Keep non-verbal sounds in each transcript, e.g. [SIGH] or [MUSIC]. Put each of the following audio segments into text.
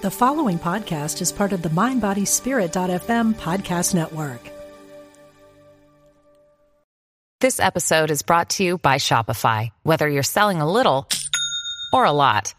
The following podcast is part of the MindBodySpirit.fm podcast network. This episode is brought to you by Shopify. Whether you're selling a little or a lot,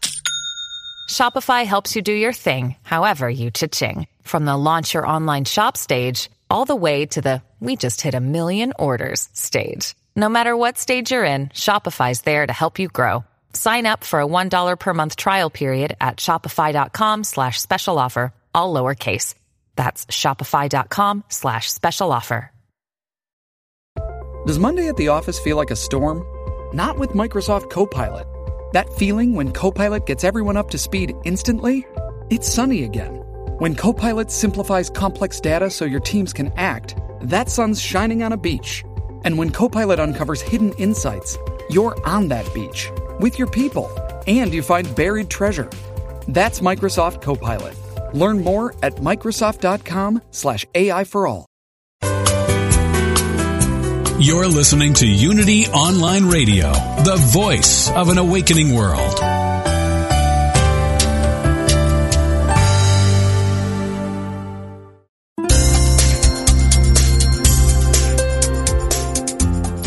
Shopify helps you do your thing, however you cha-ching. From the launch your online shop stage, all the way to the we just hit a million orders stage. No matter what stage you're in, Shopify's there to help you grow. Sign up for a $1 per month trial period at shopify.com slash special offer, all lowercase. That's shopify.com slash special offer. Does Monday at the office feel like a storm? Not with Microsoft Copilot. That feeling when Copilot gets everyone up to speed instantly? It's sunny again. When Copilot simplifies complex data so your teams can act, that sun's shining on a beach. And when Copilot uncovers hidden insights, you're on that beach with your people and you find buried treasure. That's Microsoft Copilot. Learn more at Microsoft.com/slash AI for all. You're listening to Unity Online Radio, the voice of an awakening world.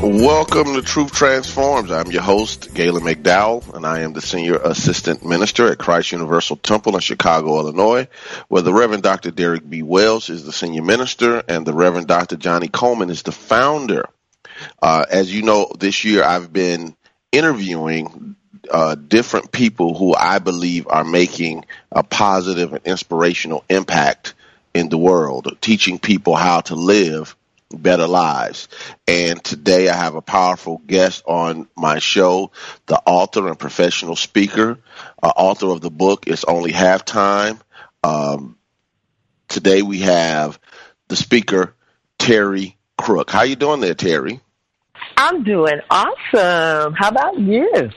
Welcome to Truth Transforms. I'm your host, Galen McDowell, and I am the Senior Assistant Minister at Christ Universal Temple in Chicago, Illinois, where the Reverend Dr. Derek B. Wells is the Senior Minister and the Reverend Dr. Johnnie Colemon is the founder. Uh, as you know, this year I've been interviewing uh, different people who I believe are making a positive and inspirational impact in the world, teaching people how to live better lives. And today I have a powerful guest on my show, the author and professional speaker, uh, author of the book It's Only Halftime. Um, today we have the speaker, Terry Crook. How you doing there, Terry? I'm doing awesome. How about you?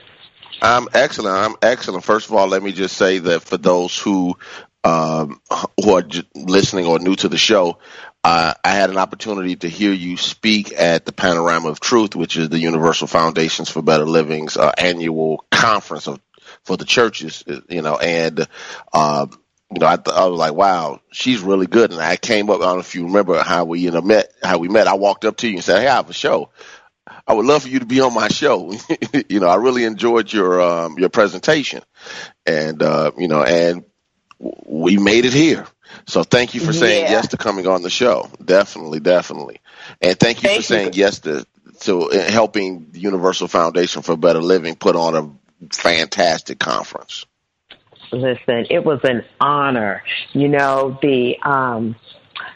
I'm excellent. I'm excellent. First of all, let me just say that for those who um, who are listening or new to the show, uh, I had an opportunity to hear you speak at the Panorama of Truth, which is the Universal Foundations for Better Living's uh, annual conference of, for the churches, you know, and, uh, you know, I, th- I was like, wow, she's really good. And I came up, I don't know if you remember how we, you know, met, how we met. I walked up to you and said, Hey, I have a show. I would love for you to be on my show. [LAUGHS] you know, I really enjoyed your, um, your presentation and, uh, you know, and we made it here. So thank you for saying Yeah. yes to coming on the show. Definitely, definitely. And thank you Thank for you. saying yes to to uh, helping the Universal Foundation for Better Living put on a fantastic conference. Listen, it was an honor. You know, the um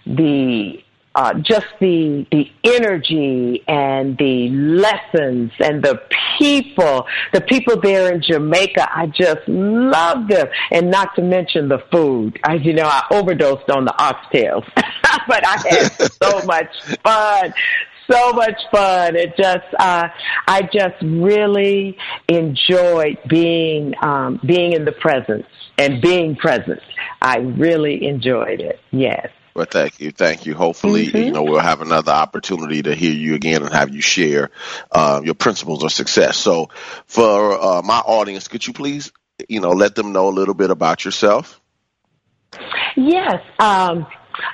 the uh, just the the energy and the lessons and the people, the people there in Jamaica, I just love them, and not to mention the food. I, you know, I overdosed on the oxtails, [LAUGHS] but I had so [LAUGHS] much fun so much fun. It just, uh, I just really enjoyed being, um, being in the presence and being present. I really enjoyed it. Yes. Well, thank you, thank you. Hopefully, Mm-hmm. you know we'll have another opportunity to hear you again and have you share uh, your principles of success. So, for uh, my audience, could you please, you know, let them know a little bit about yourself? Yes. Um,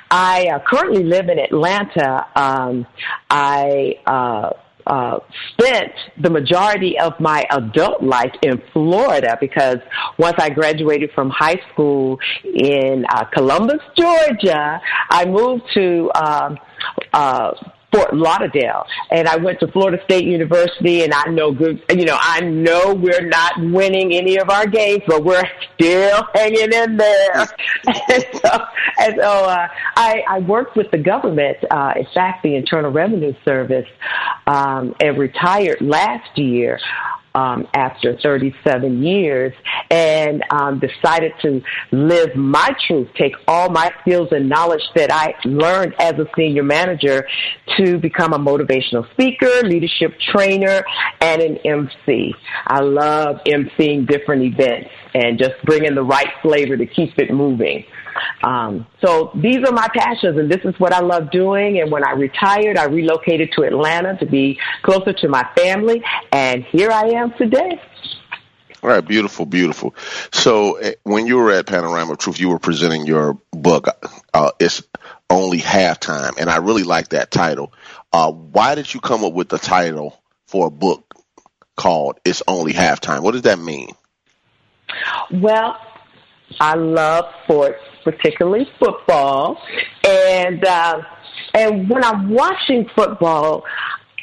I uh, currently live in Atlanta. Um, I uh, uh, spent the majority of my adult life in Florida because once I graduated from high school in uh, Columbus, Georgia, I moved to um, uh, Fort Lauderdale, and I went to Florida State University, and I know good, you know, I know we're not winning any of our games, but we're still hanging in there. [LAUGHS] and so, and so uh, I, I worked with the government, uh, in fact, the Internal Revenue Service, um, and retired last year um, after 37 years and um, decided to live my truth, take all my skills and knowledge that I learned as a senior manager to become a motivational speaker, leadership trainer, and an MC. I love emceeing different events and just bringing the right flavor to keep it moving. Um, so these are my passions, and this is what I love doing. And when I retired, I relocated to Atlanta to be closer to my family, and here I am today. All right, beautiful, beautiful. So eh, when you were at Panorama Truth, you were presenting your book. Uh, it's only halftime, and I really like that title. Uh, why did you come up with the title for a book called "It's Only Halftime"? What does that mean? Well, I love sports particularly football. And uh, and when I'm watching football,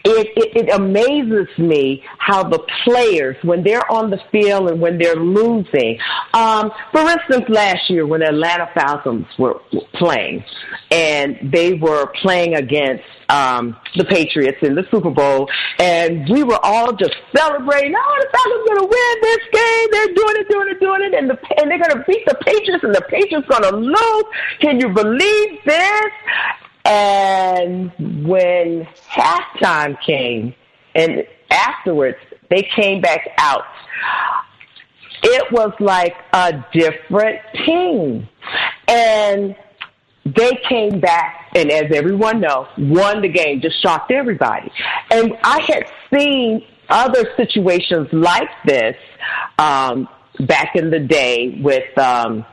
it, it, it amazes me how the players, when they're on the field and when they're losing, um, for instance, last year when Atlanta Falcons were playing, and they were playing against um, the Patriots in the Super Bowl, and we were all just celebrating. Oh, the Falcons going to win this game. They're doing it, doing it, doing it, and the and they're going to beat the Patriots, and the Patriots going to lose. Can you believe this? And when halftime came, and afterwards they came back out, it was like a different team. And they came back, and as everyone knows, won the game, just shocked everybody. And I had seen other situations like this um, back in the day with um,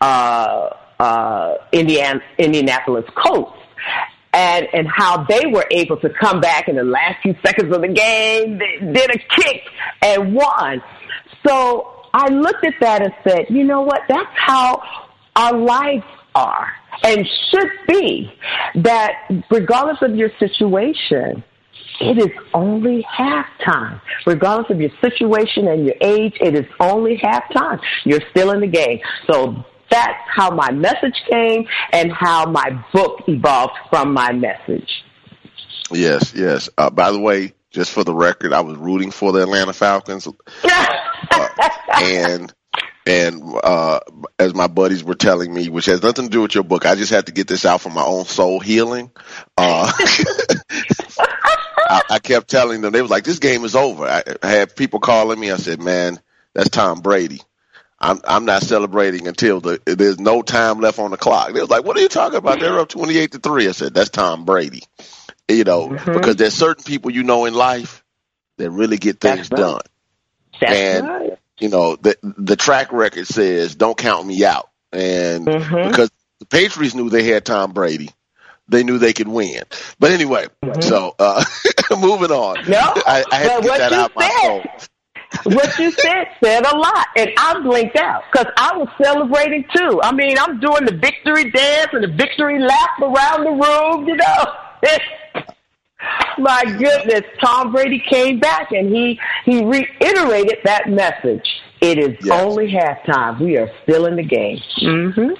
uh, uh, Indiana, Indianapolis Colts and and how they were able to come back in the last few seconds of the game, they did a kick and won. So I looked at that and said, you know what? That's how our lives are and should be. That regardless of your situation, it is only halftime. Regardless of your situation and your age, it is only halftime. You're still in the game. So that's how my message came and how my book evolved from my message. Yes, yes. Uh, by the way, just for the record, I was rooting for the Atlanta Falcons, [LAUGHS] uh, and and uh, as my buddies were telling me, which has nothing to do with your book, I just had to get this out for my own soul healing. Uh, [LAUGHS] I, I kept telling them they was like, "This game is over." I, I had people calling me. I said, "Man, that's Tom Brady." I'm I'm not celebrating until the there's no time left on the clock. They was like, "What are you talking about? They're up twenty eight to three. I said, "That's Tom Brady." You know, mm-hmm. because there's certain people you know in life that really get things done. That's and right. you know, the the track record says, "Don't count me out." And Mhm. because the Patriots knew they had Tom Brady, they knew they could win. But anyway, so uh, [LAUGHS] moving on. No, I, I had to get that out my soul. What you said said a lot, and I blinked out because I was celebrating too. I mean, I'm doing the victory dance and the victory lap around the room, you know. [LAUGHS] My goodness, Tom Brady came back and he he reiterated that message. It is Yes. only halftime. We are still in the game. hmm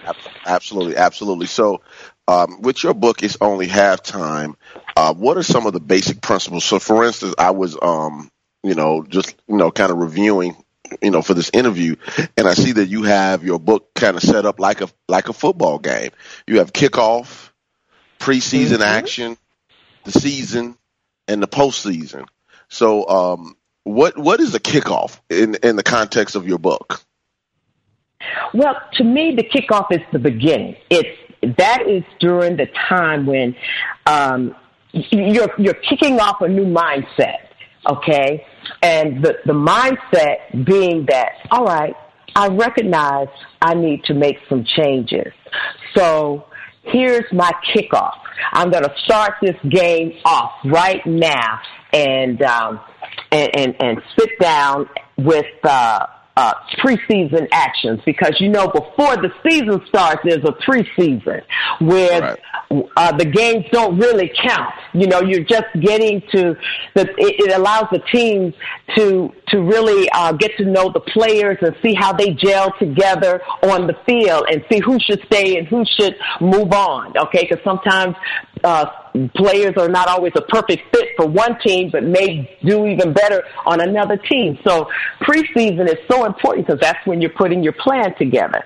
Absolutely, absolutely. So, um, with your book, it's only halftime. Uh, what are some of the basic principles? So, for instance, I was, um, you know, just you know, kind of reviewing, you know, for this interview, and I see that you have your book kind of set up like a like a football game. You have kickoff, preseason action, the season, and the postseason. So, um, what what is a kickoff in in the context of your book? Well, to me, the kickoff is the beginning. It's that is during the time when um, you're you're kicking off a new mindset. Okay, and the the mindset being that all right, I recognize I need to make some changes. So here's my kickoff. I'm going to start this game off right now and, um, and, and, and sit down with, uh, uh, preseason actions because you know before the season starts there's a preseason where right. uh, the games don't really count. You know, you're just getting to the. It, it allows the teams to to really uh, get to know the players and see how they gel together on the field and see who should stay and who should move on. Okay, because sometimes uh, players are not always a perfect fit for one team, but may do even better on another team. So preseason is so important because that's when you're putting your plan together.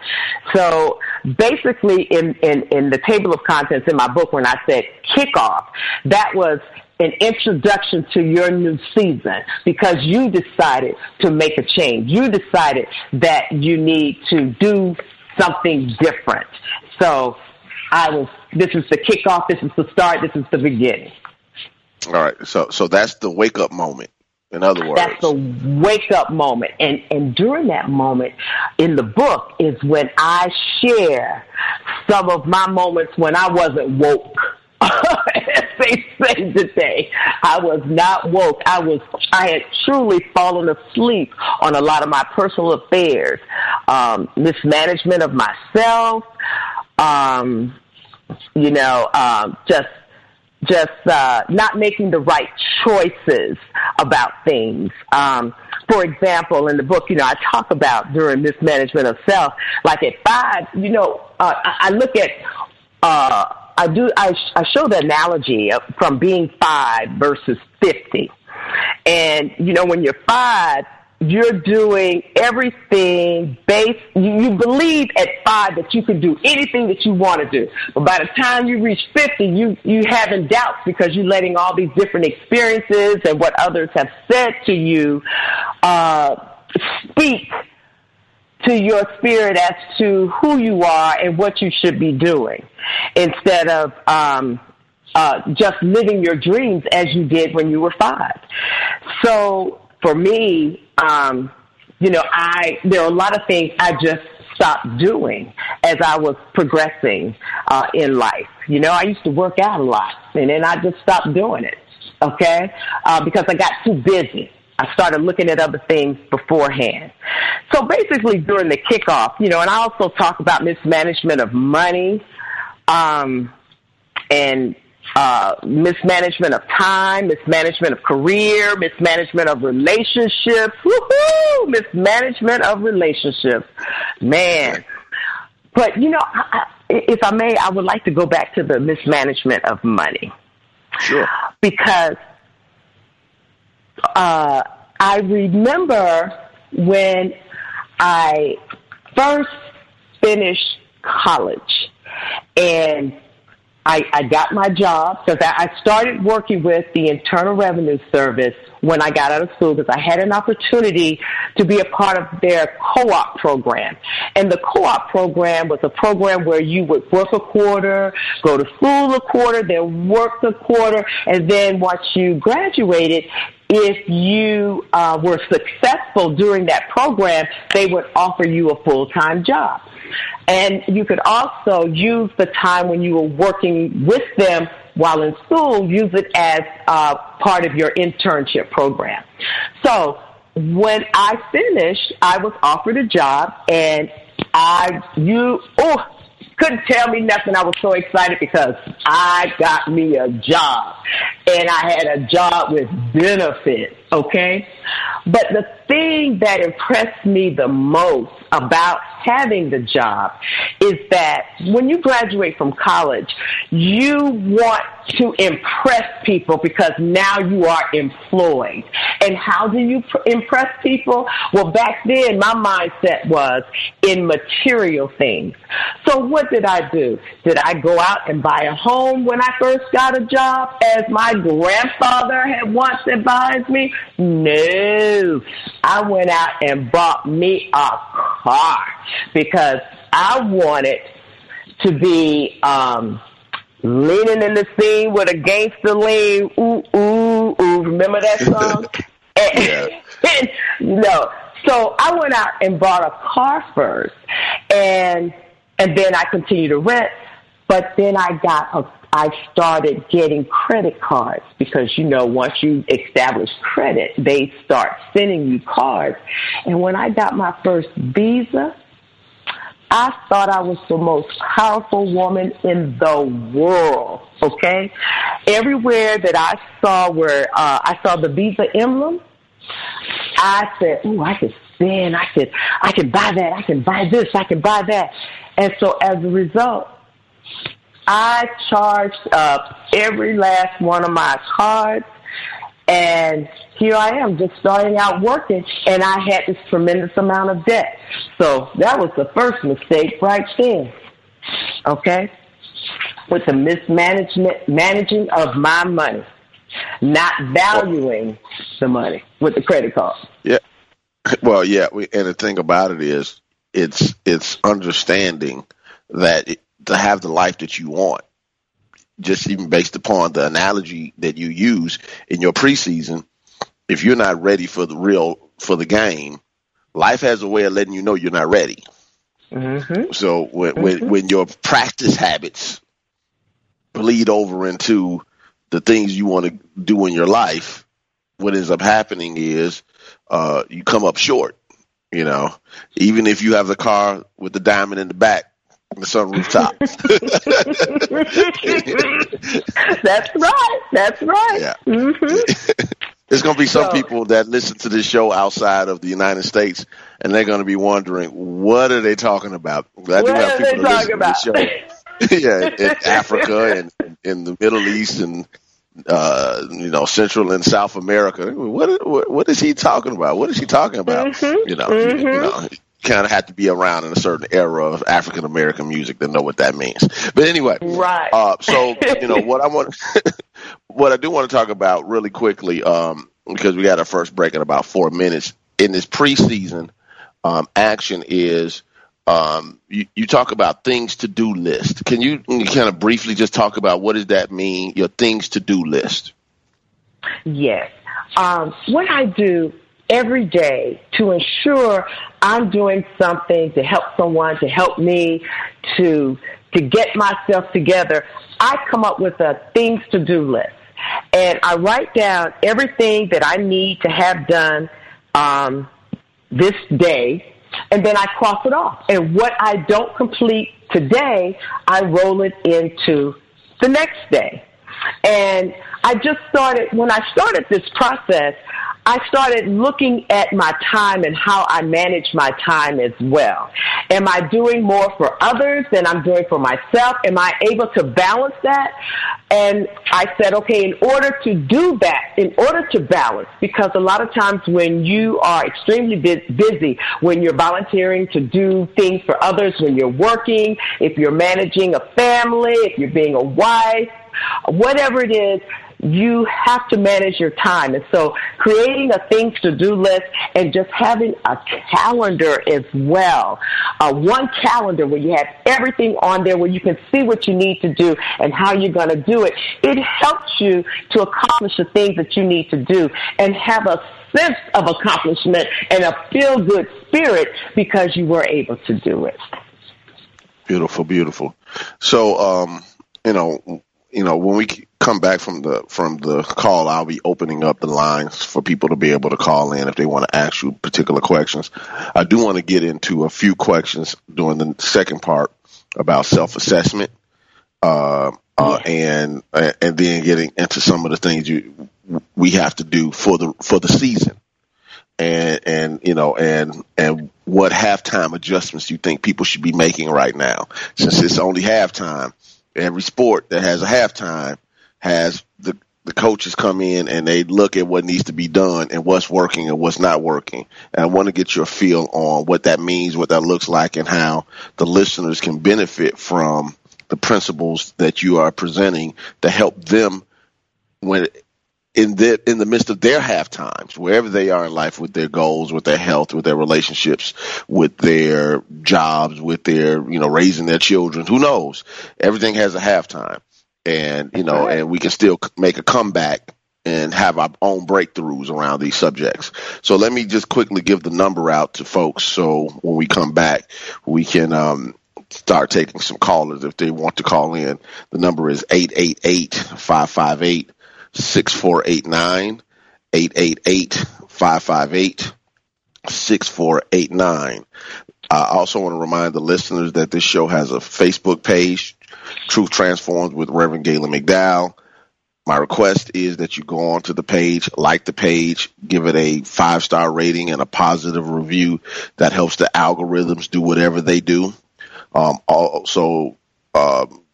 So basically, in, in, in the table of contents in my book, when I said kickoff, that was an introduction to your new season because you decided to make a change. You decided that you need to do something different. So I was, this is the kickoff, this is the start, this is the beginning. All right. So, so that's the wake up moment. In other words, that's the wake up moment. And, and during that moment in the book is when I share some of my moments when I wasn't woke. [LAUGHS] As they say today, I was not woke. I was, I had truly fallen asleep on a lot of my personal affairs, um, mismanagement of myself, um, you know, um, just just uh, not making the right choices about things. Um, for example, in the book, you know, I talk about during mismanagement of self, like at five, you know, uh, I, I look at, uh, I do, I, I show the analogy of, from being five versus 50. And, you know, when you're five, you're doing everything based, you, believe at five that you can do anything that you want to do. But by the time you reach 50, you, you having doubts because you're letting all these different experiences and what others have said to you, uh, speak to your spirit as to who you are and what you should be doing instead of, um, uh, just living your dreams as you did when you were five. So for me, um, you know, I there are a lot of things I just stopped doing as I was progressing uh, in life. You know, I used to work out a lot, and then I just stopped doing it. Okay, uh, because I got too busy. I started looking at other things beforehand. So basically, during the kickoff, you know, and I also talk about mismanagement of money, um, and uh, mismanagement of time, mismanagement of career, mismanagement of relationships, woohoo, mismanagement of relationships, man. But you know, I, if I may, I would like to go back to the mismanagement of money. Sure. Because uh, I remember when I first finished college and I, I got my job because I, I started working with the Internal Revenue Service when I got out of school because I had an opportunity to be a part of their co-op program. And the co-op program was a program where you would work a quarter, go to school a quarter, then work a quarter, and then once you graduated, if you uh, were successful during that program, they would offer you a full-time job. And you could also use the time when you were working with them while in school, use it as uh, part of your internship program. So when I finished, I was offered a job and I, you, oh, couldn't tell me nothing. I was so excited because I got me a job and I had a job with benefits. Okay. But the thing that impressed me the most about having the job is that when you graduate from college, you want to impress people because now you are employed. And how do you pr- impress people? Well, back then my mindset was in material things. So what did I do? Did I go out and buy a home when I first got a job as my grandfather had once advised me? No. I went out and bought me a car because I wanted to be um, leaning in the scene with a gangster lean. Ooh, ooh, ooh. Remember that [LAUGHS] song? and, and, you know, so I went out and bought a car first, and and then I continued to rent. But then I got a I started getting credit cards because, you know, once you establish credit, they start sending you cards. And when I got my first visa, I thought I was the most powerful woman in the world. Okay, everywhere that I saw where uh, I saw the Visa emblem, I said, "Ooh, I could spend. I could, I could buy that. I can buy this. I can buy that." And so, as a result, I charged up every last one of my cards, and here I am just starting out working and I had this tremendous amount of debt. So that was the first mistake right there. Okay? With the mismanagement, managing of my money, not valuing the money with the credit card. Yeah. Well, yeah. And the thing about it is, it's it's understanding that to have the life that you want, just even based upon the analogy that you use in your preseason, if you're not ready for the real for the game, life has a way of letting you know you're not ready. Mm-hmm. So when, mm-hmm. when when your practice habits bleed over into the things you want to do in your life, what ends up happening is uh, you come up short. You know, even if you have the car with the diamond in the back, the sunroof top. [LAUGHS] That's right. That's right. Yeah. Mm-hmm. There's going to be some so, people that listen to this show outside of the United States, and they're going to be wondering, what are they talking about? I what do have people that about? to this show. [LAUGHS] yeah, in Africa and in the Middle East and uh, you know Central and South America. What, what what is he talking about? What is he talking about? Mm-hmm, you know, mm-hmm. you know, kind of have to be around in a certain era of African American music to know what that means. But anyway, right. Uh, so you know what I [LAUGHS] want, [LAUGHS] what I do want to talk about really quickly, um, because we got our first break in about four minutes in this preseason um, action is. Um, you, you, talk about things to do list. Can you, you kind of briefly just talk about what does that mean? Your things to do list. Yes. Um, what I do every day to ensure I'm doing something to help someone, to help me, to to get myself together, I come up with a things to do list. And I write down everything that I need to have done um, this day, and then I cross it off. And what I don't complete today, I roll it into the next day. And I just started, when I started this process, I started looking at my time and how I manage my time as well. Am I doing more for others than I'm doing for myself? Am I able to balance that? And I said, okay, in order to do that, in order to balance, because a lot of times when you are extremely busy, when you're volunteering to do things for others, when you're working, if you're managing a family, if you're being a wife, whatever it is, you have to manage your time. And so creating a things to do list and just having a calendar as well. Uh, one calendar where you have everything on there where you can see what you need to do and how you're going to do it. It helps you to accomplish the things that you need to do and have a sense of accomplishment and a feel good spirit because you were able to do it. Beautiful, beautiful. So, um, you know, you know, when we come back from the from the call, I'll be opening up the lines for people to be able to call in if they want to ask you particular questions. I do want to get into a few questions during the second part about self assessment, uh, uh, and and then getting into some of the things you we have to do for the for the season, and and you know and and what halftime adjustments you think people should be making right now, since it's only halftime every sport that has a halftime has the the coaches come in and they look at what needs to be done and what's working and what's not working. And I want to get your feel on what that means, what that looks like, and how the listeners can benefit from the principles that you are presenting to help them when in the in the midst of their half times, wherever they are in life with their goals, with their health, with their relationships, with their jobs, with their you know raising their children, who knows? Everything has a halftime, and you know, and we can still make a comeback and have our own breakthroughs around these subjects. So let me just quickly give the number out to folks, so when we come back, we can um, start taking some callers if they want to call in. The number is 888-558-6489, 888-558-6489. I also want to remind the listeners that this show has a Facebook page, Truth Transforms with Reverend Galen McDowell. My request is that you go onto the page, like the page, give it a five star rating and a positive review. That helps the algorithms do whatever they do. Um, also, um,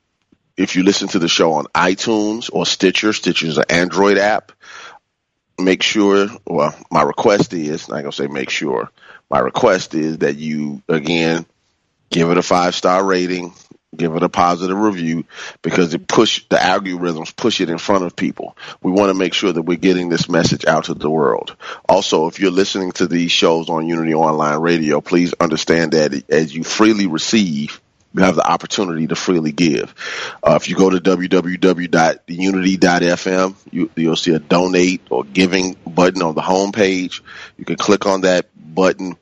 if you listen to the show on iTunes or Stitcher, Stitcher is an Android app. Make sure, well, my request is, I'm going to say make sure, my request is that you, again, give it a five star rating, give it a positive review because it push the algorithms push it in front of people. We want to make sure that we're getting this message out to the world. Also, if you're listening to these shows on Unity Online Radio, please understand that as you freely receive, you have the opportunity to freely give. Uh, if you go to www.unity.fm, you, you'll see a donate or giving button on the home page. You can click on that button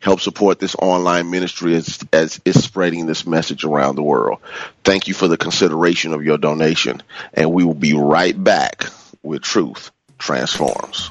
help support this online ministry as, as it's spreading this message around the world. Thank you for the consideration of your donation, and we will be right back with Truth Transforms.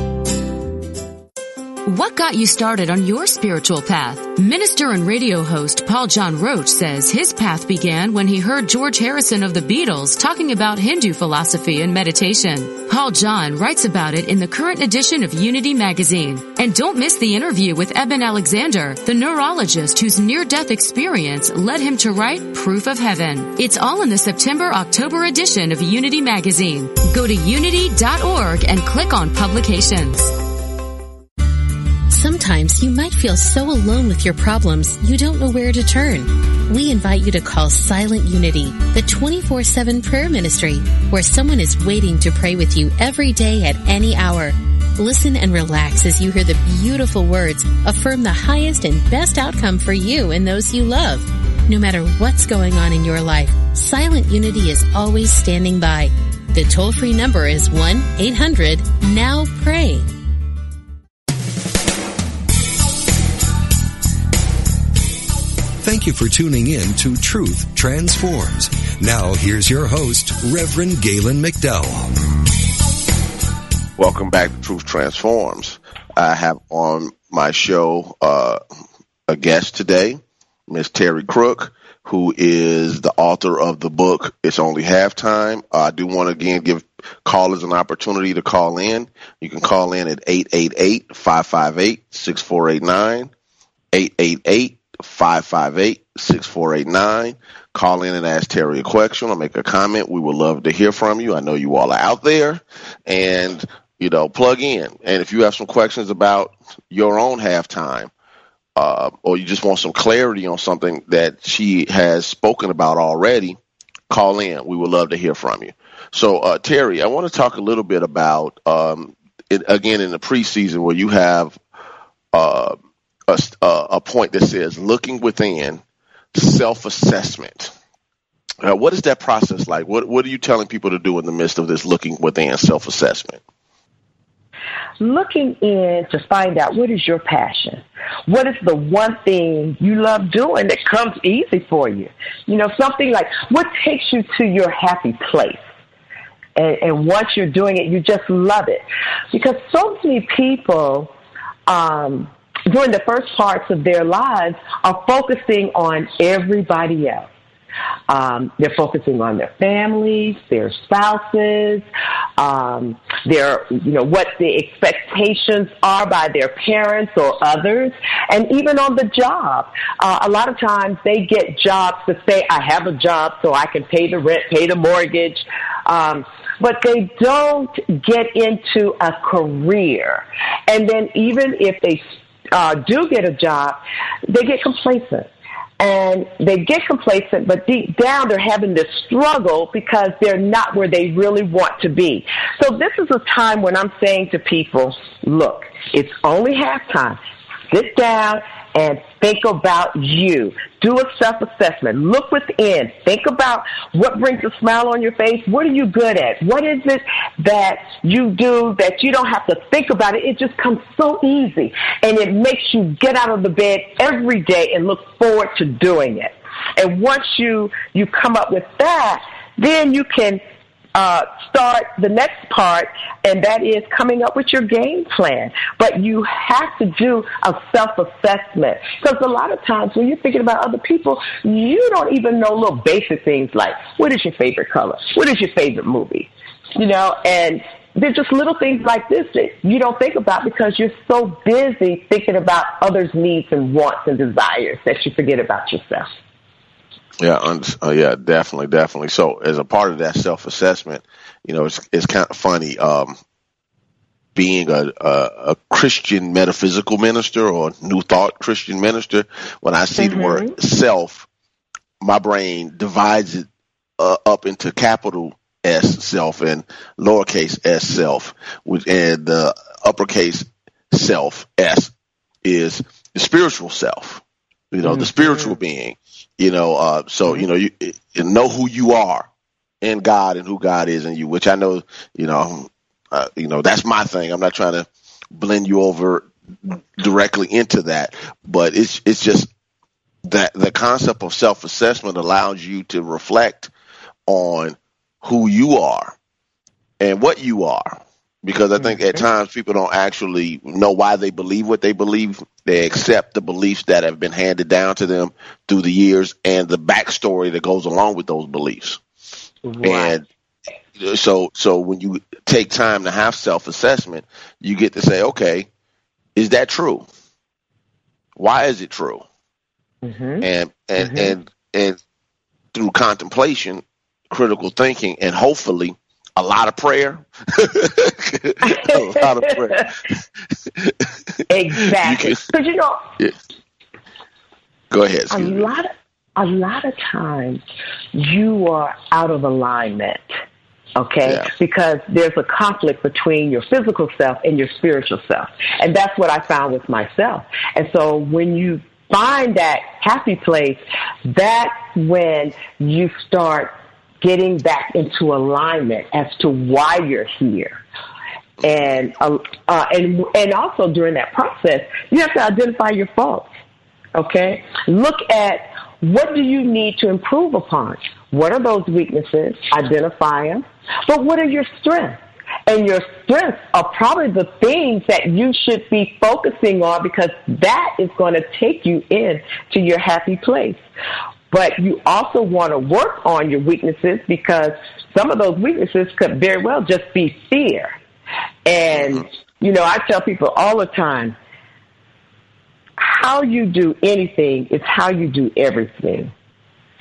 What got you started on your spiritual path? Minister and radio host Paul John Roach says his path began when he heard George Harrison of the Beatles talking about Hindu philosophy and meditation. Paul John writes about it in the current edition of Unity magazine. And don't miss the interview with Eben Alexander, the neurologist whose near-death experience led him to write Proof of Heaven. It's all in the September-October edition of Unity magazine. Go to unity.org and click on publications. Sometimes you might feel so alone with your problems, you don't know where to turn. We invite you to call Silent Unity, the 24-7 prayer ministry, where someone is waiting to pray with you every day at any hour. Listen and relax as you hear the beautiful words affirm the highest and best outcome for you and those you love. No matter what's going on in your life, Silent Unity is always standing by. The toll-free number is 1-800-NOW-PRAY. Thank you for tuning in to Truth Transforms. Now, here's your host, Reverend Galen McDowell. Welcome back to Truth Transforms. I have on my show uh, a guest today, Miss Terry Crook, who is the author of the book It's Only Halftime. Uh, I do want to again give callers an opportunity to call in. You can call in at 888 558 6489. 888 558 6489. Call in and ask Terry a question or make a comment. We would love to hear from you. I know you all are out there and, you know, plug in. And if you have some questions about your own halftime, uh, or you just want some clarity on something that she has spoken about already, call in. We would love to hear from you. So, uh, Terry, I want to talk a little bit about, um, it, again, in the preseason where you have, uh, a, a point that says looking within self assessment. Uh, what is that process like? What What are you telling people to do in the midst of this looking within self assessment? Looking in to find out what is your passion. What is the one thing you love doing that comes easy for you? You know, something like what takes you to your happy place. And, and once you're doing it, you just love it. Because so many people um, during the first parts of their lives are focusing on everybody else. Um, they're focusing on their families, their spouses, um, their, you know, what the expectations are by their parents or others, and even on the job. Uh, a lot of times they get jobs to say, I have a job so I can pay the rent, pay the mortgage, um, but they don't get into a career. And then even if they uh, do get a job, they get complacent and they get complacent, but deep down they're having this struggle because they're not where they really want to be. So this is a time when I'm saying to people, look, it's only halftime. Sit down and think about you. Do a self-assessment. Look within. Think about what brings a smile on your face. What are you good at? What is it that you do that you don't have to think about it? It just comes so easy and it makes you get out of the bed every day and look forward to doing it. And once you, you come up with that, then you can uh, start the next part, and that is coming up with your game plan. But you have to do a self assessment because a lot of times when you're thinking about other people, you don't even know little basic things like what is your favorite color, what is your favorite movie, you know, and they're just little things like this that you don't think about because you're so busy thinking about others' needs and wants and desires that you forget about yourself. Yeah, uh, yeah, definitely, definitely. So, as a part of that self assessment, you know, it's it's kind of funny. Um, being a, a, a Christian metaphysical minister or New Thought Christian minister, when I see mm-hmm. the word self, my brain divides it uh, up into capital S self and lowercase s self, which and the uppercase self S is the spiritual self. You know, mm-hmm. the spiritual being. You know, uh, so you know you, you, know who you are in God and who God is in you, which I know, you know, uh, you know that's my thing. I'm not trying to blend you over directly into that, but it's it's just that the concept of self assessment allows you to reflect on who you are and what you are because I think at mm-hmm. times people don't actually know why they believe what they believe. They accept the beliefs that have been handed down to them through the years and the backstory that goes along with those beliefs. Right. And so, so when you take time to have self assessment, you get to say, okay, is that true? Why is it true? Mm-hmm. And and mm-hmm. and and through contemplation, critical thinking, and hopefully a lot of prayer. [LAUGHS] a lot of prayer. [LAUGHS] exactly. Because you, you, know, yeah. go ahead. A lot of a lot of times you are out of alignment. Okay, yeah. because there's a conflict between your physical self and your spiritual self. And that's what I found with myself. And so when you find that happy place, that's when you start getting back into alignment as to why you're here. And uh, uh, and and also during that process, you have to identify your faults. Okay, look at what do you need to improve upon. What are those weaknesses? Identify them. But what are your strengths? And your strengths are probably the things that you should be focusing on because that is going to take you in to your happy place. But you also want to work on your weaknesses because some of those weaknesses could very well just be fear. And, you know, I tell people all the time, how you do anything is how you do everything.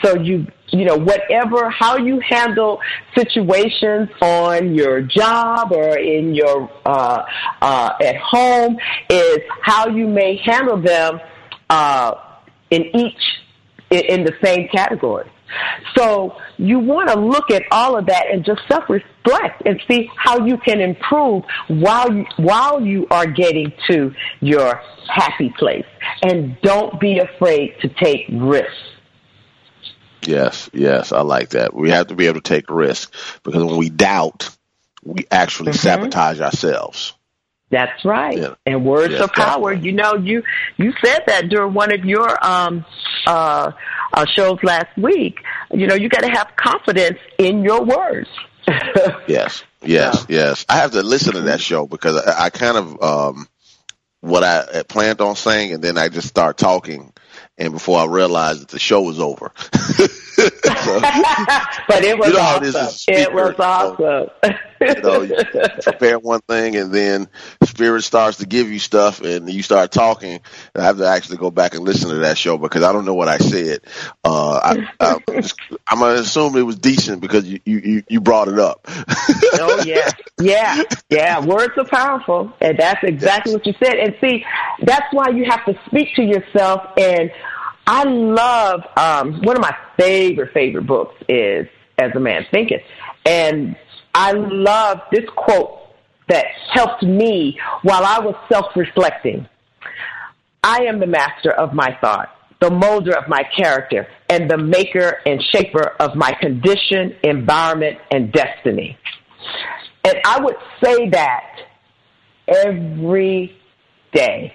So you, you know, whatever, how you handle situations on your job or in your, uh, uh, at home is how you may handle them, uh, in each in, the same category. So you want to look at all of that and just self-reflect and see how you can improve while you, while you are getting to your happy place. And don't be afraid to take risks. Yes, yes, I like that. We have to be able to take risks because when we doubt, we actually mm-hmm. sabotage ourselves. That's right. Yeah. And words yes, are power. Definitely. You know, you you said that during one of your um uh, uh shows last week. You know, you got to have confidence in your words. [LAUGHS] yes. Yes, yes. I have to listen to that show because I, I kind of um what I had planned on saying, and then I just start talking, and before I realized that the show was over. [LAUGHS] so, [LAUGHS] but it was you know awesome. It was awesome. You know, you prepare one thing and then spirit starts to give you stuff and you start talking. I have to actually go back and listen to that show because I don't know what I said. Uh, I, am gonna assume it was decent because you, you, you brought it up. oh yeah. [LAUGHS] Yeah. Yeah. Words are powerful. And that's exactly yes. what you said. And see, that's why you have to speak to yourself and I love um, one of my favorite favorite books is As a Man Thinketh, and I love this quote that helped me while I was self-reflecting. I am the master of my thought, the molder of my character, and the maker and shaper of my condition, environment, and destiny. And I would say that every day,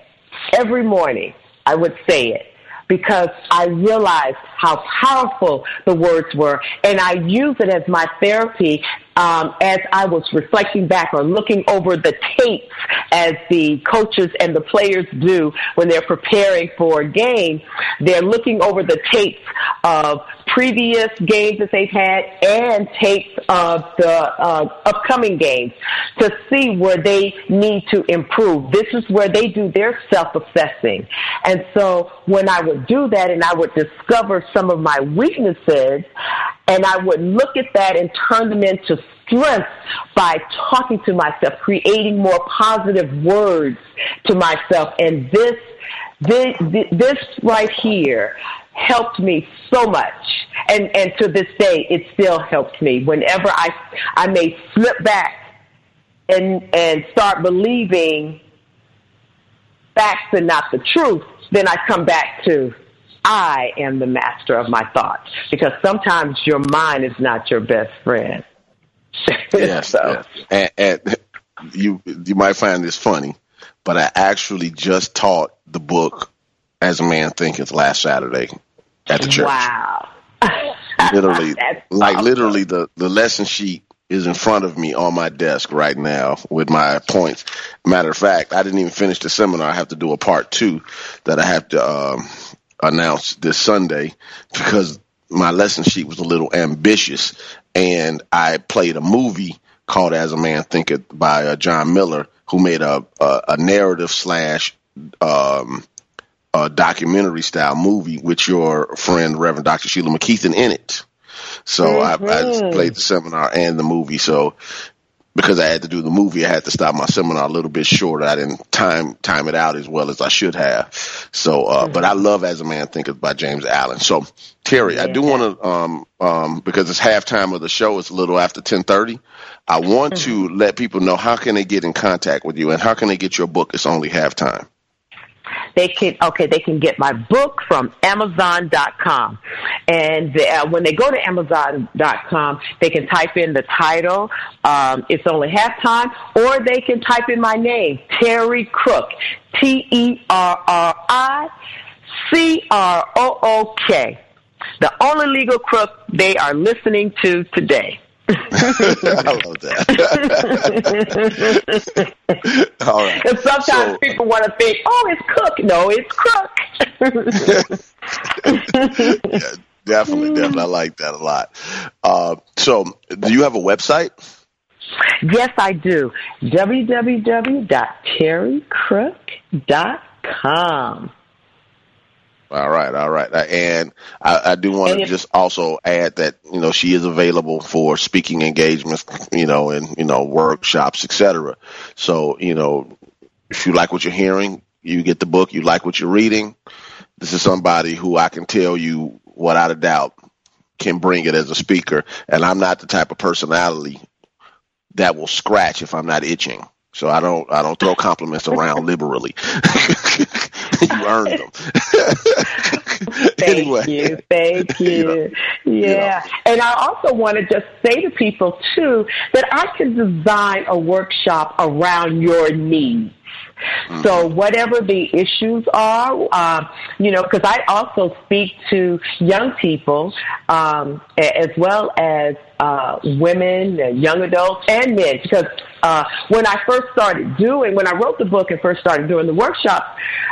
every morning, I would say it because I realized how powerful the words were. And I use it as my therapy um, as I was reflecting back or looking over the tapes as the coaches and the players do when they're preparing for a game. They're looking over the tapes of previous games that they've had and tapes of the uh, upcoming games to see where they need to improve. This is where they do their self-assessing. And so when I would do that and I would discover some of my weaknesses and I would look at that and turn them into strength by talking to myself, creating more positive words to myself. And this, this, this right here helped me so much. And, and to this day, it still helps me. Whenever I, I may slip back and, and start believing facts and not the truth, then I come back to I am the master of my thoughts because sometimes your mind is not your best friend. [LAUGHS] yes, so. yes. And, and you you might find this funny, but I actually just taught the book as a man thinketh last Saturday at the church. Wow. [LAUGHS] literally, like awesome. literally, the the lesson sheet is in front of me on my desk right now with my points. Matter of fact, I didn't even finish the seminar. I have to do a part two that I have to um, announce this Sunday because my lesson sheet was a little ambitious, and I played a movie called "As a Man Thinketh" by uh, John Miller, who made a a, a narrative slash um, a documentary style movie with your friend Reverend Dr. Sheila McKeithen in it. So mm-hmm. I, I played the seminar and the movie. So because I had to do the movie, I had to stop my seminar a little bit short. I didn't time time it out as well as I should have. So, uh, mm-hmm. but I love As a Man Thinketh by James Allen. So, Terri, yeah. I do want to, um, um, because it's halftime of the show, it's a little after ten thirty. I want mm-hmm. to let people know how can they get in contact with you and how can they get your book. It's only halftime. They can okay, they can get my book from Amazon.com, and they, uh, when they go to Amazon.com, they can type in the title. Um, it's only halftime, or they can type in my name, Terri Crook, T E R R I C R O O K. The only legal crook they are listening to today. I love that. [LAUGHS] All right. Sometimes so, people want to think, "Oh, it's Cook." No, it's Crook. [LAUGHS] yeah, definitely, definitely, I like that a lot. Uh, so, do you have a website? Yes, I do. www.terricrook.com. All right, all right. And I, I do want to just also add that, you know, she is available for speaking engagements, you know, and, you know, workshops, etc. So, you know, if you like what you're hearing, you get the book, you like what you're reading. This is somebody who I can tell you without a doubt can bring it as a speaker. And I'm not the type of personality that will scratch if I'm not itching. So I don't I don't throw compliments around [LAUGHS] liberally. [LAUGHS] you earned them. [LAUGHS] thank anyway. you, thank you. you know, yeah, you know. and I also want to just say to people too that I can design a workshop around your needs. Mm-hmm. So whatever the issues are, uh, you know, because I also speak to young people um, as well as uh, women, young adults, and men. Because uh, when I first started doing, when I wrote the book and first started doing the workshops,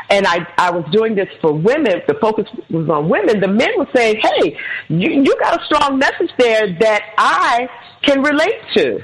and I I was doing this for women, the focus was on women. The men were saying, "Hey, you you got a strong message there that I can relate to."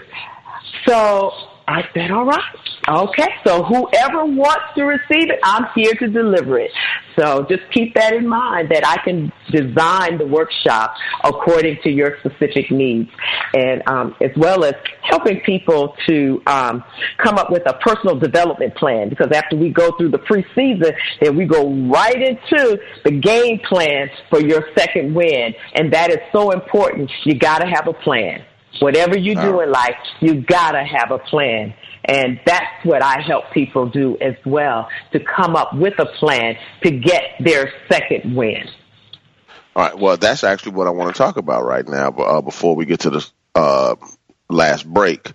So I said, all right. Okay. So whoever wants to receive it, I'm here to deliver it. So just keep that in mind that I can design the workshop according to your specific needs and um, as well as helping people to um, come up with a personal development plan because after we go through the preseason, then we go right into the game plan for your second win. And that is so important. You got to have a plan. Whatever you do in life, you gotta have a plan. And that's what I help people do as well, to come up with a plan to get their second win. All right. Well, that's actually what I want to talk about right now. Uh, before we get to the uh, last break,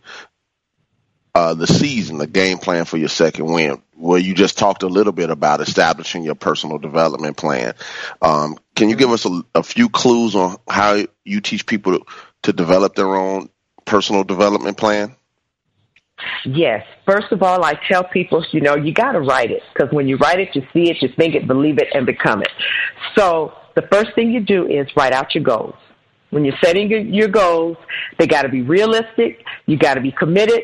uh, the season, the game plan for your second win. Where you just talked a little bit about establishing your personal development plan. Um, can you give us a, a, few clues on how you teach people to, develop their own personal development plan? Yes. First of all, I tell people, you know, you got to write it because when you write it, you see it, you think it, believe it, and become it. So the first thing you do is write out your goals. When you're setting your goals, they got to be realistic. You got to be committed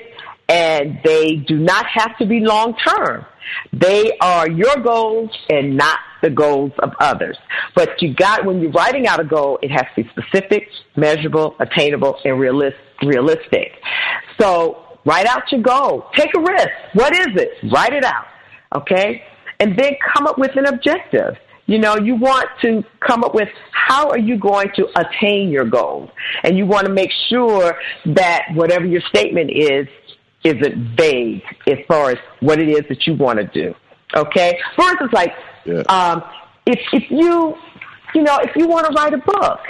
and they do not have to be long term. They are your goals and not the goals of others. But you got, when you're writing out a goal, it has to be specific, measurable, attainable, and realist, realistic. So write out your goal. Take a risk. What is it? Write it out. Okay? And then come up with an objective. You know, you want to come up with how are you going to attain your goals? And you want to make sure that whatever your statement is, isn't vague as far as what it is that you want to do. Okay? For instance, like, yeah. um, if, if you, you know, if you want to write a book,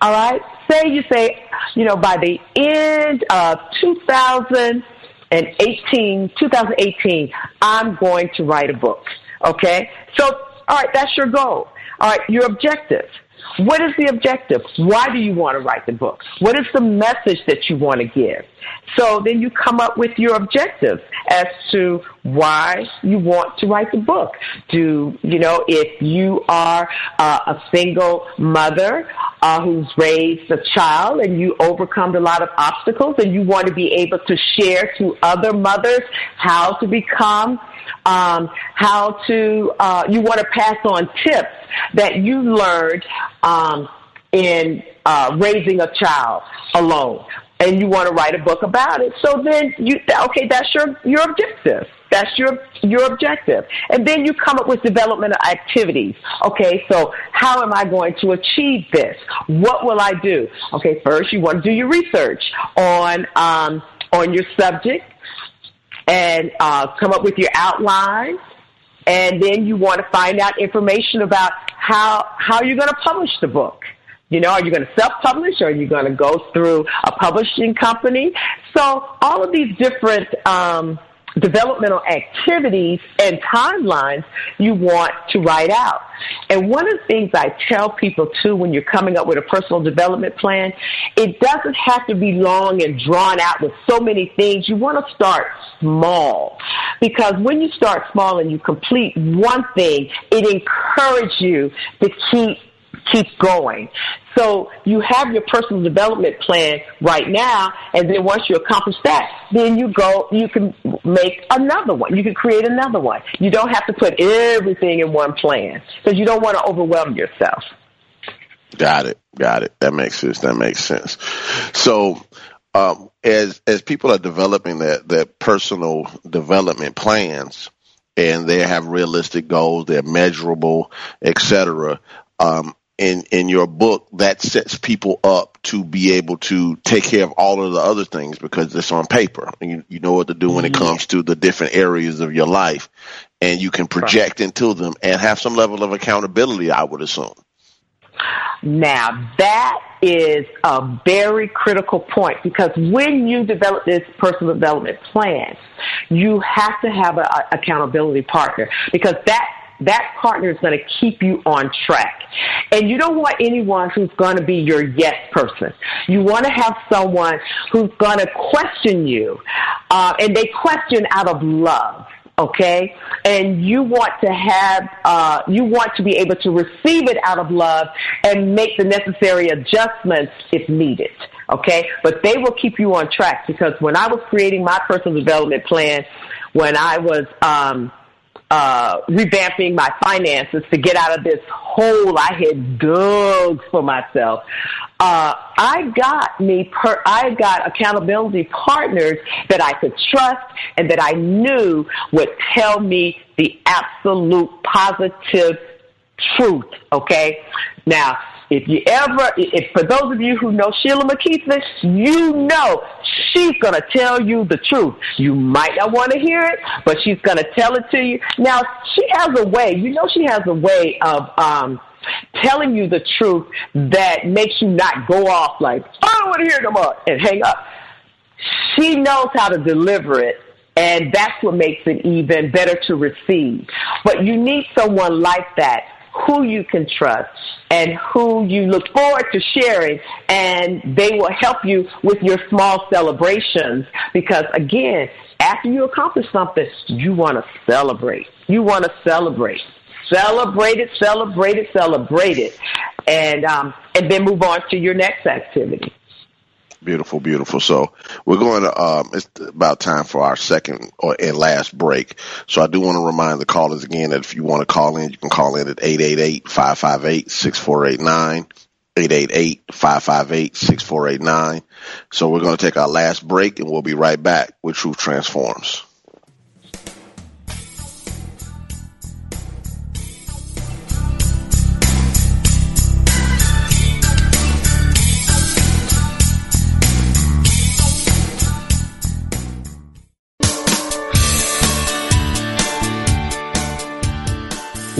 all right, say you say, you know, by the end of 2018, 2018, I'm going to write a book. Okay? So, all right, that's your goal. All right, your objective. What is the objective? Why do you want to write the book? What is the message that you want to give? So then you come up with your objectives as to why you want to write the book. Do, you know, if you are uh, a single mother uh, who's raised a child and you overcome a lot of obstacles and you want to be able to share to other mothers how to become um, how to, uh, you want to pass on tips that you learned um, in uh, raising a child alone. And you want to write a book about it. So then you, okay, that's your, your objective. That's your, your objective. And then you come up with developmental activities. Okay, so how am I going to achieve this? What will I do? Okay, first you want to do your research on, um, on your subject and uh, come up with your outline. And then you want to find out information about how, how you're going to publish the book. You know, are you going to self-publish or are you going to go through a publishing company? So all of these different um, developmental activities and timelines you want to write out. And one of the things I tell people too when you're coming up with a personal development plan, it doesn't have to be long and drawn out with so many things. You want to start small because when you start small and you complete one thing, it encourages you to keep keep going. So you have your personal development plan right now, and then once you accomplish that, then you go, you can make another one. You can create another one. You don't have to put everything in one plan because you don't want to overwhelm yourself. Got it. Got it. That makes sense. That makes sense. So, um, as as people are developing their their personal development plans, and they have realistic goals, they're measurable, etc. Um, in in your book that sets people up to be able to take care of all of the other things because it's on paper and you, you know what to do when it mm-hmm. comes to the different areas of your life and you can project right. into them and have some level of accountability i would assume Now, that is a very critical point because when you develop this personal development plan, you have to have an accountability partner because that that partner is going to keep you on track. And you don't want anyone who's going to be your yes person. You want to have someone who's going to question you, uh, and they question out of love okay and you want to have uh, you want to be able to receive it out of love and make the necessary adjustments if needed okay but they will keep you on track because when i was creating my personal development plan when i was um, uh, revamping my finances to get out of this hole I had dug for myself. Uh, I got me per, I got accountability partners that I could trust and that I knew would tell me the absolute positive truth. Okay. Now, if you ever, if for those of you who know Sheila McKeithen, you know she's going to tell you the truth. You might not want to hear it, but she's going to tell it to you. Now, she has a way, you know, she has a way of, um, telling you the truth that makes you not go off like, I don't want to hear no more and hang up. She knows how to deliver it and that's what makes it even better to receive. But you need someone like that who you can trust and who you look forward to sharing and they will help you with your small celebrations because again, after you accomplish something, you want to celebrate. You want to celebrate. Celebrate it, celebrate it, celebrate it. And um, and then move on to your next activity. Beautiful, beautiful. So we're going to, um, it's about time for our second or and last break. So I do want to remind the callers again that if you want to call in, you can call in at 888-558-6489. 888-558-6489. So we're going to take our last break and we'll be right back with Truth Transforms.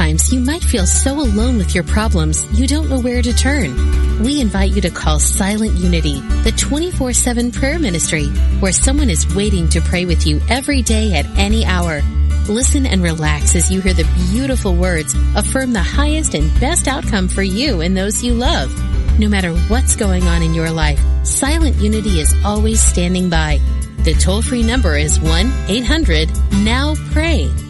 Sometimes you might feel so alone with your problems you don't know where to turn. We invite you to call Silent Unity, the 24-7 prayer ministry, where someone is waiting to pray with you every day at any hour. Listen and relax as you hear the beautiful words affirm the highest and best outcome for you and those you love. No matter what's going on in your life, Silent Unity is always standing by. The toll-free number is 1-800-NOW-PRAY. The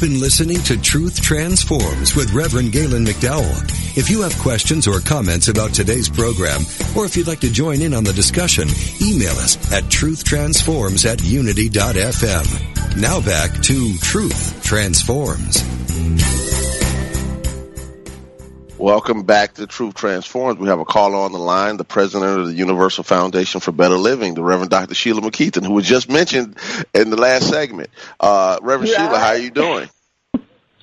You've been listening to Truth Transforms with Reverend Galen McDowell. If you have questions or comments about today's program, or if you'd like to join in on the discussion, email us at truthtransforms at unity.fm. Now back to Truth Transforms. Welcome back to Truth Transforms. We have a caller on the line, the president of the Universal Foundation for Better Living, the Reverend Dr. Sheila McKeithen, who was just mentioned in the last segment. Uh, Reverend yeah. Sheila, how are you doing?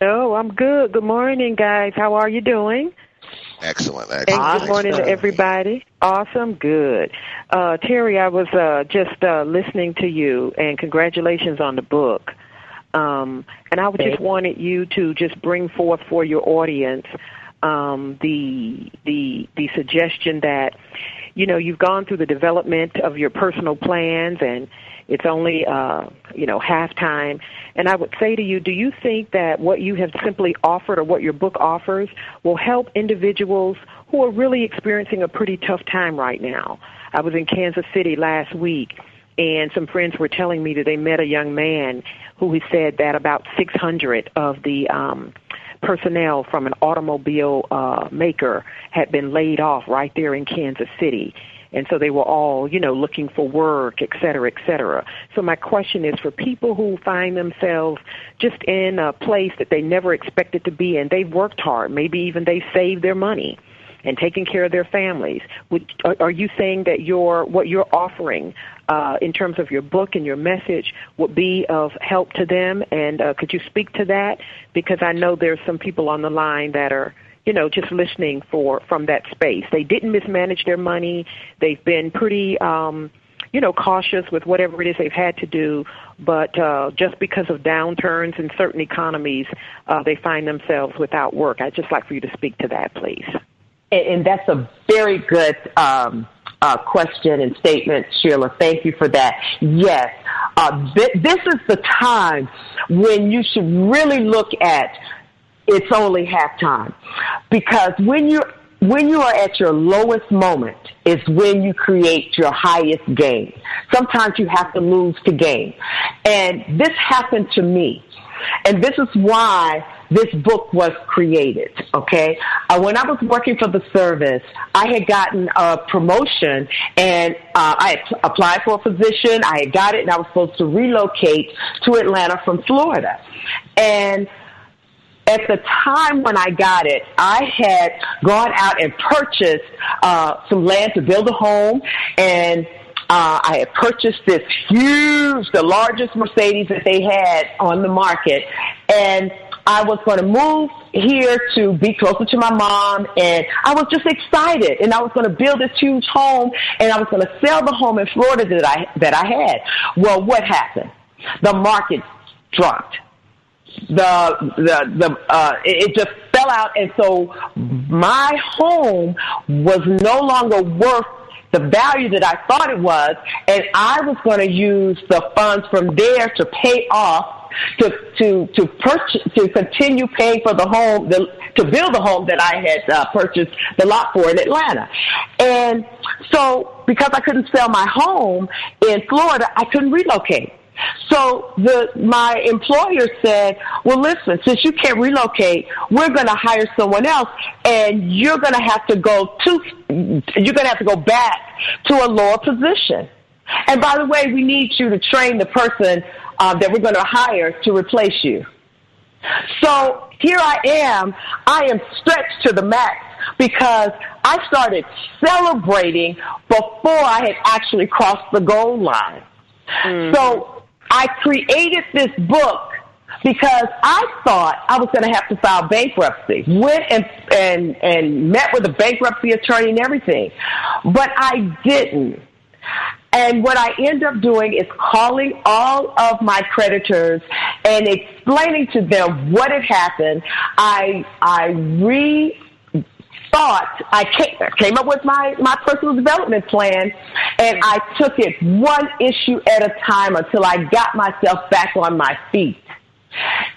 Oh, I'm good. Good morning, guys. How are you doing? Excellent. excellent. And good morning to everybody. Awesome. Good. Uh, Terri, I was uh, just uh, listening to you, and congratulations on the book. Um, and I just wanted you to just bring forth for your audience um, the the the suggestion that you know you've gone through the development of your personal plans and it's only uh, you know halftime. And I would say to you, do you think that what you have simply offered or what your book offers will help individuals who are really experiencing a pretty tough time right now? I was in Kansas City last week and some friends were telling me that they met a young man who had said that about 600 of the um personnel from an automobile uh, maker had been laid off right there in Kansas City. And so they were all, you know, looking for work, et cetera, et cetera. So my question is for people who find themselves just in a place that they never expected to be in, they've worked hard, maybe even they saved their money and taking care of their families. Would, are, are you saying that your what you're offering uh, in terms of your book and your message would be of help to them? And uh, could you speak to that? Because I know there's some people on the line that are you know, just listening for from that space. They didn't mismanage their money. They've been pretty um you know, cautious with whatever it is they've had to do, but uh, just because of downturns in certain economies, uh, they find themselves without work. I'd just like for you to speak to that, please and, and that's a very good um, uh, question and statement, Sheila. Thank you for that. Yes, uh, th- this is the time when you should really look at it's only halftime because when you when you are at your lowest moment is when you create your highest gain. Sometimes you have to lose to gain. And this happened to me. And this is why this book was created. Okay, uh, when I was working for the service, I had gotten a promotion, and uh, I had applied for a position. I had got it, and I was supposed to relocate to Atlanta from Florida, and at the time when I got it, I had gone out and purchased uh, some land to build a home, and uh, I had purchased this huge, the largest Mercedes that they had on the market, and I was going to move here to be closer to my mom and I was just excited and I was going to build this huge home and I was going to sell the home in Florida that I, that I had. Well, what happened? The market dropped. The, the, the, uh, it, just fell out and so my home was no longer worth the value that I thought it was, and I was going to use the funds from there to pay off to to to purchase to continue paying for the home the, to build the home that I had uh, purchased the lot for in Atlanta, and so because I couldn't sell my home in Florida, I couldn't relocate. So the my employer said, "Well, listen, since you can't relocate, we're going to hire someone else, and you're going to have to go to you're going to have to go back to a lower position." And by the way, we need you to train the person uh, that we're going to hire to replace you. So here I am. I am stretched to the max because I started celebrating before I had actually crossed the goal line. Mm-hmm. So I created this book because I thought I was going to have to file bankruptcy. Went and, and, and met with a bankruptcy attorney and everything. But I didn't. And what I end up doing is calling all of my creditors and explaining to them what had happened. I I re thought I came up with my, my personal development plan and I took it one issue at a time until I got myself back on my feet.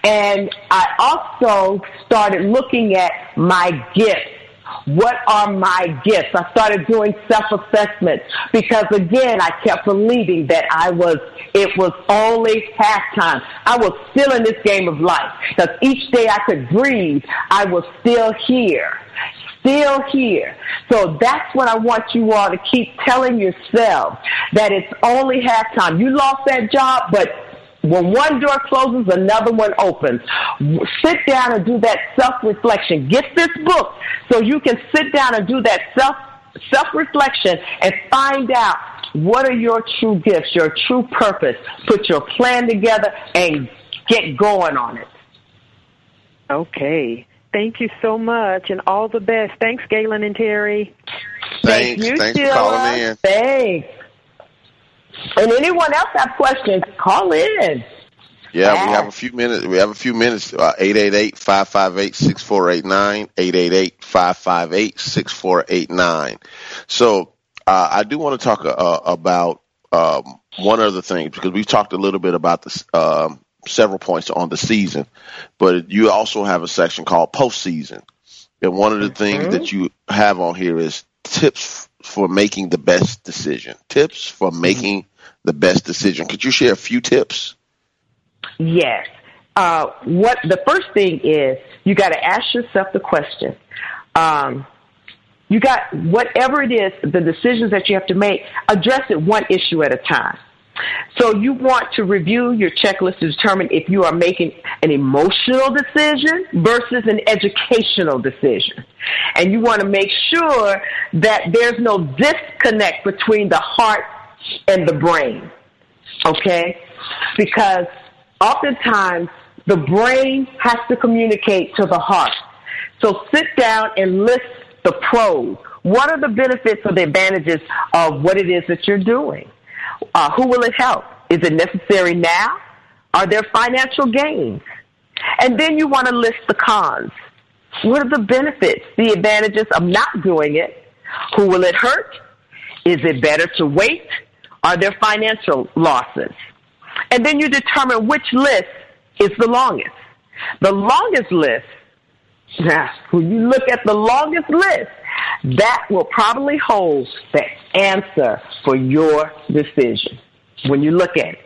And I also started looking at my gifts what are my gifts? I started doing self-assessment because again, I kept believing that I was, it was only halftime. I was still in this game of life because each day I could breathe, I was still here. Still here. So that's what I want you all to keep telling yourself that it's only halftime. You lost that job, but when one door closes, another one opens. Sit down and do that self reflection. Get this book so you can sit down and do that self self reflection and find out what are your true gifts, your true purpose. Put your plan together and get going on it. Okay. Thank you so much and all the best. Thanks, Galen and Terri. Thanks. Thank you, Thanks Sheila. for calling in. Thanks. And anyone else have questions, call in. Yeah, we have a few minutes. We have a few minutes. Uh, 888-558-6489, 888-558-6489. So uh, I do want to talk uh, about um, one other thing because we've talked a little bit about this, um, several points on the season, but you also have a section called postseason. And one of the things Mm-hmm. that you have on here is tips for making the best decision. Tips for Mm-hmm. making the best decision. Could you share a few tips? Yes. Uh, what the first thing is, you got to ask yourself the question. Um, you got whatever it is, the decisions that you have to make, address it one issue at a time. So you want to review your checklist to determine if you are making an emotional decision versus an educational decision. And you want to make sure that there's no disconnect between the heart and the brain. Okay? Because oftentimes the brain has to communicate to the heart. So sit down and list the pros. What are the benefits or the advantages of what it is that you're doing? Uh, who will it help? Is it necessary now? Are there financial gains? And then you want to list the cons. What are the benefits, the advantages of not doing it? Who will it hurt? Is it better to wait? Are there financial losses? And then you determine which list is the longest. The longest list, now, when you look at the longest list, that will probably hold the answer for your decision. When you look at it,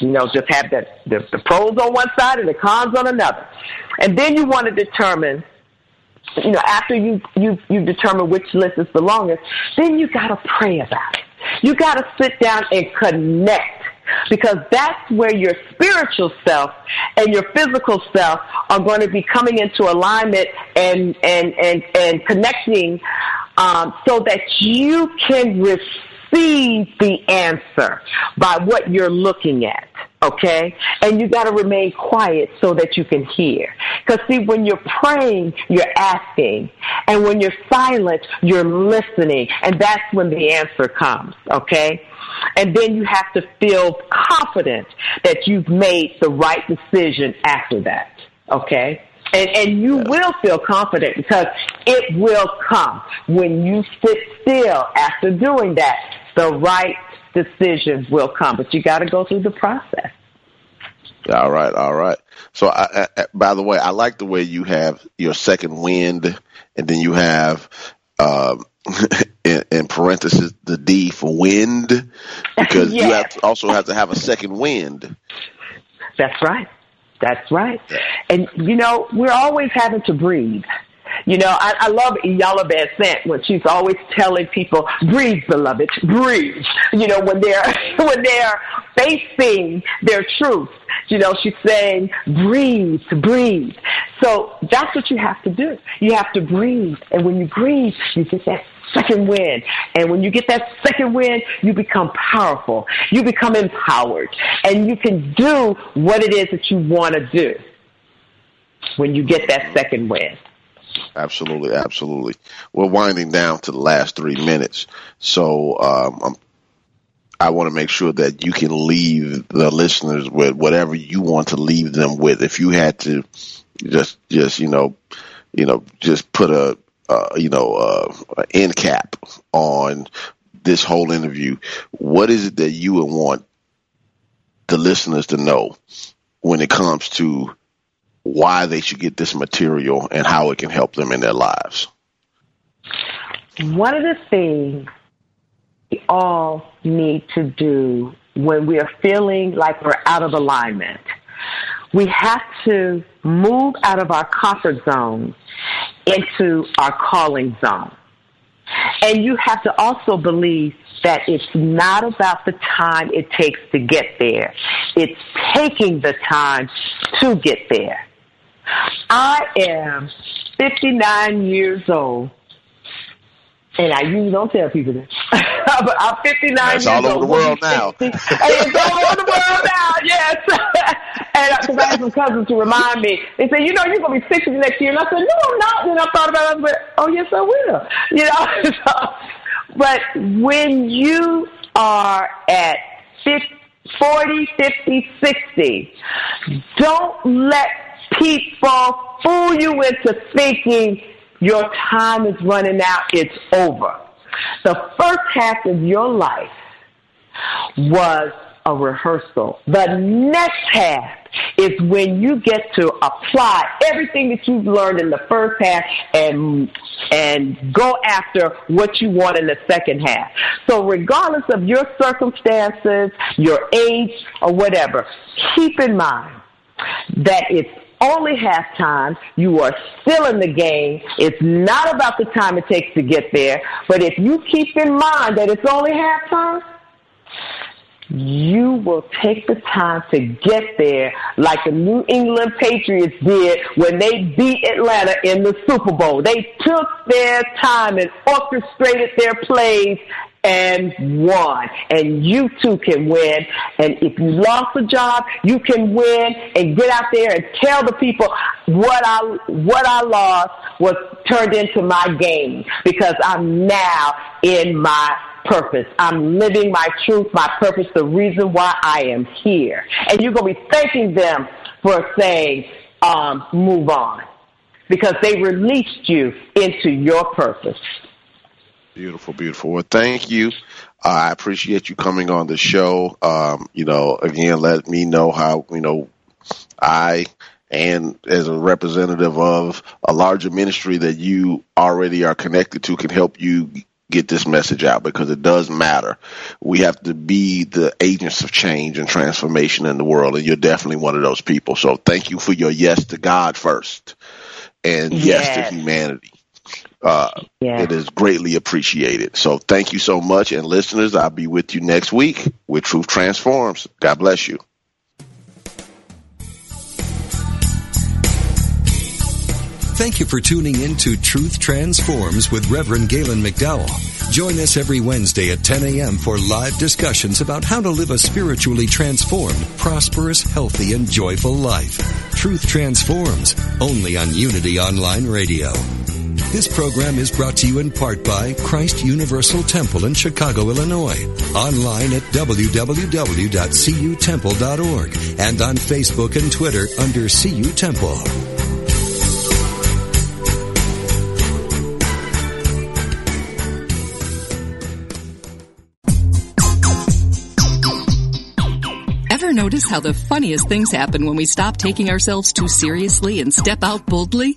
you know, just have the, the, the pros on one side and the cons on another. And then you want to determine you know, after you you you determine which list is the longest, then you got to pray about it. You got to sit down and connect because that's where your spiritual self and your physical self are going to be coming into alignment and and and and connecting um, so that you can receive the answer by what you're looking at okay? And you got to remain quiet so that you can hear. Because see, when you're praying, you're asking. And when you're silent, you're listening. And that's when the answer comes, okay? And then you have to feel confident that you've made the right decision after that, okay? And, and you will feel confident because it will come when you sit still after doing that. The right decision will come, but you got to go through the process. All right, all right. So, I, I, by the way, I like the way you have your second wind, and then you have um, [LAUGHS] in, in parentheses the D for wind, because you have [LAUGHS] to also have to have a second wind. That's right. That's right. And you know, we're always having to breathe. You know, I, I love Iyanla Vanzant when she's always telling people, breathe, beloved, breathe. You know, when they're, [LAUGHS] when they're facing their truth, you know, she's saying, breathe, breathe. So that's what you have to do. You have to breathe. And when you breathe, you get that second wind. And when you get that second wind, you become powerful. You become empowered. And you can do what it is that you want to do when you get that second wind. Absolutely, absolutely. We're winding down to the last three minutes, so um, I want to make sure that you can leave the listeners with whatever you want to leave them with. If you had to just, just you know, you know, just put a, uh, you know, uh, end cap on this whole interview, what is it that you would want the listeners to know when it comes to why they should get this material and how it can help them in their lives? One of the things we all need to do when we are feeling like we're out of alignment, we have to move out of our comfort zone into our calling zone. And you have to also believe that it's not about the time it takes to get there. It's taking the time to get there. I am 59 years old. And I usually don't tell people this. [LAUGHS] but I'm 59 That's years all over old. the world now. [LAUGHS] and it's all over the world now, yes. [LAUGHS] and because I had some cousins to remind me, they said, you know, you're going to be 60 next year. And I said, no, I'm not. And I thought about it. I said, oh, yes, I will. You know, so, but when you are at 50, 40, 50, 60, don't let people fool you into thinking your time is running out, it's over. The first half of your life was a rehearsal. The next half is when you get to apply everything that you've learned in the first half and and go after what you want in the second half. So regardless of your circumstances, your age, or whatever, keep in mind that it's only halftime. You are still in the game. It's not about the time it takes to get there. But if you keep in mind that it's only halftime, you will take the time to get there like the New England Patriots did when they beat Atlanta in the Super Bowl. They took their time and orchestrated their plays and won. And you too can win. And if you lost a job, you can win and get out there and tell the people what I, what I lost was turned into my gain because I'm now in my purpose. I'm living my truth, my purpose, the reason why I am here. And you're going to be thanking them for saying, um, move on because they released you into your purpose. Beautiful, beautiful. Well, thank you. Uh, I appreciate you coming on the show. Um, you know, again, let me know how, you know, I and as a representative of a larger ministry that you already are connected to can help you get this message out because it does matter. We have to be the agents of change and transformation in the world, and you're definitely one of those people. So thank you for your yes to God first and yes, yes to humanity. Uh, yeah. It is greatly appreciated. So thank you so much. And listeners, I'll be with you next week with Truth Transforms. God bless you. Thank you for tuning in to Truth Transforms with Reverend Galen McDowell. Join us every Wednesday at 10 a.m. for live discussions about how to live a spiritually transformed, prosperous, healthy, and joyful life. Truth Transforms, only on Unity Online Radio. This program is brought to you in part by Christ Universal Temple in Chicago, Illinois. Online at www.cutemple.org and on Facebook and Twitter under CU Temple. Ever notice how the funniest things happen when we stop taking ourselves too seriously and step out boldly?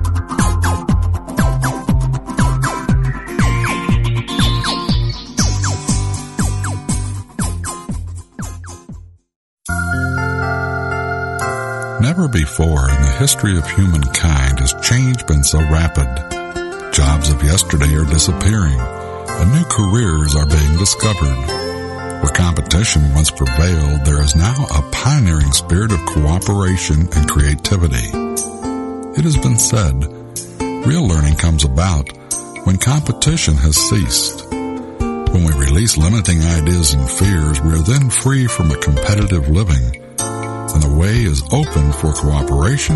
Never before in the history of humankind has change been so rapid. Jobs of yesterday are disappearing, and new careers are being discovered. Where competition once prevailed, there is now a pioneering spirit of cooperation and creativity. It has been said, real learning comes about when competition has ceased. When we release limiting ideas and fears, we are then free from a competitive living and the way is open for cooperation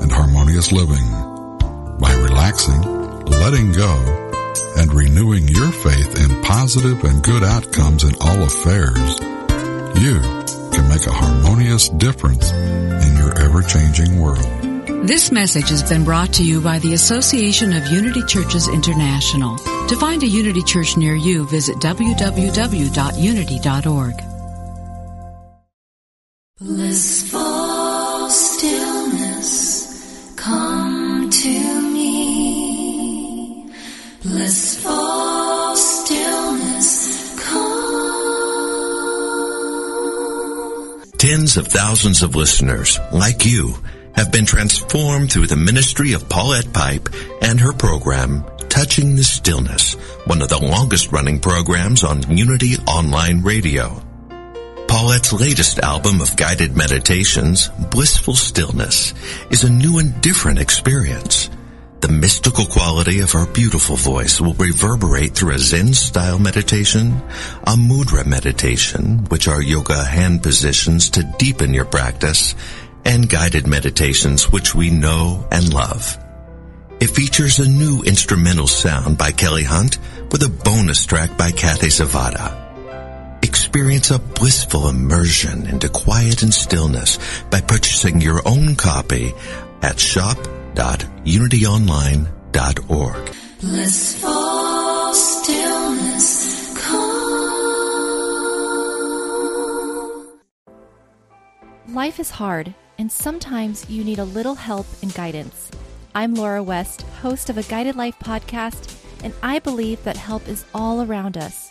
and harmonious living. By relaxing, letting go, and renewing your faith in positive and good outcomes in all affairs, you can make a harmonious difference in your ever-changing world. This message has been brought to you by the Association of Unity Churches International. To find a Unity Church near you, visit www.unity.org. Tens of thousands of listeners, like you, have been transformed through the ministry of Paulette Pipe and her program, Touching the Stillness, one of the longest running programs on Unity Online Radio. Paulette's latest album of guided meditations, Blissful Stillness, is a new and different experience. The mystical quality of her beautiful voice will reverberate through a Zen style meditation, a mudra meditation, which are yoga hand positions to deepen your practice, and guided meditations which we know and love. It features a new instrumental sound by Kelly Hunt with a bonus track by Kathy Zavada. Experience a blissful immersion into quiet and stillness by purchasing your own copy at shop.unityonline.org. Blissful stillness, calm. Life is hard, and sometimes you need a little help and guidance. I'm Laura West, host of a Guided Life podcast, and I believe that help is all around us.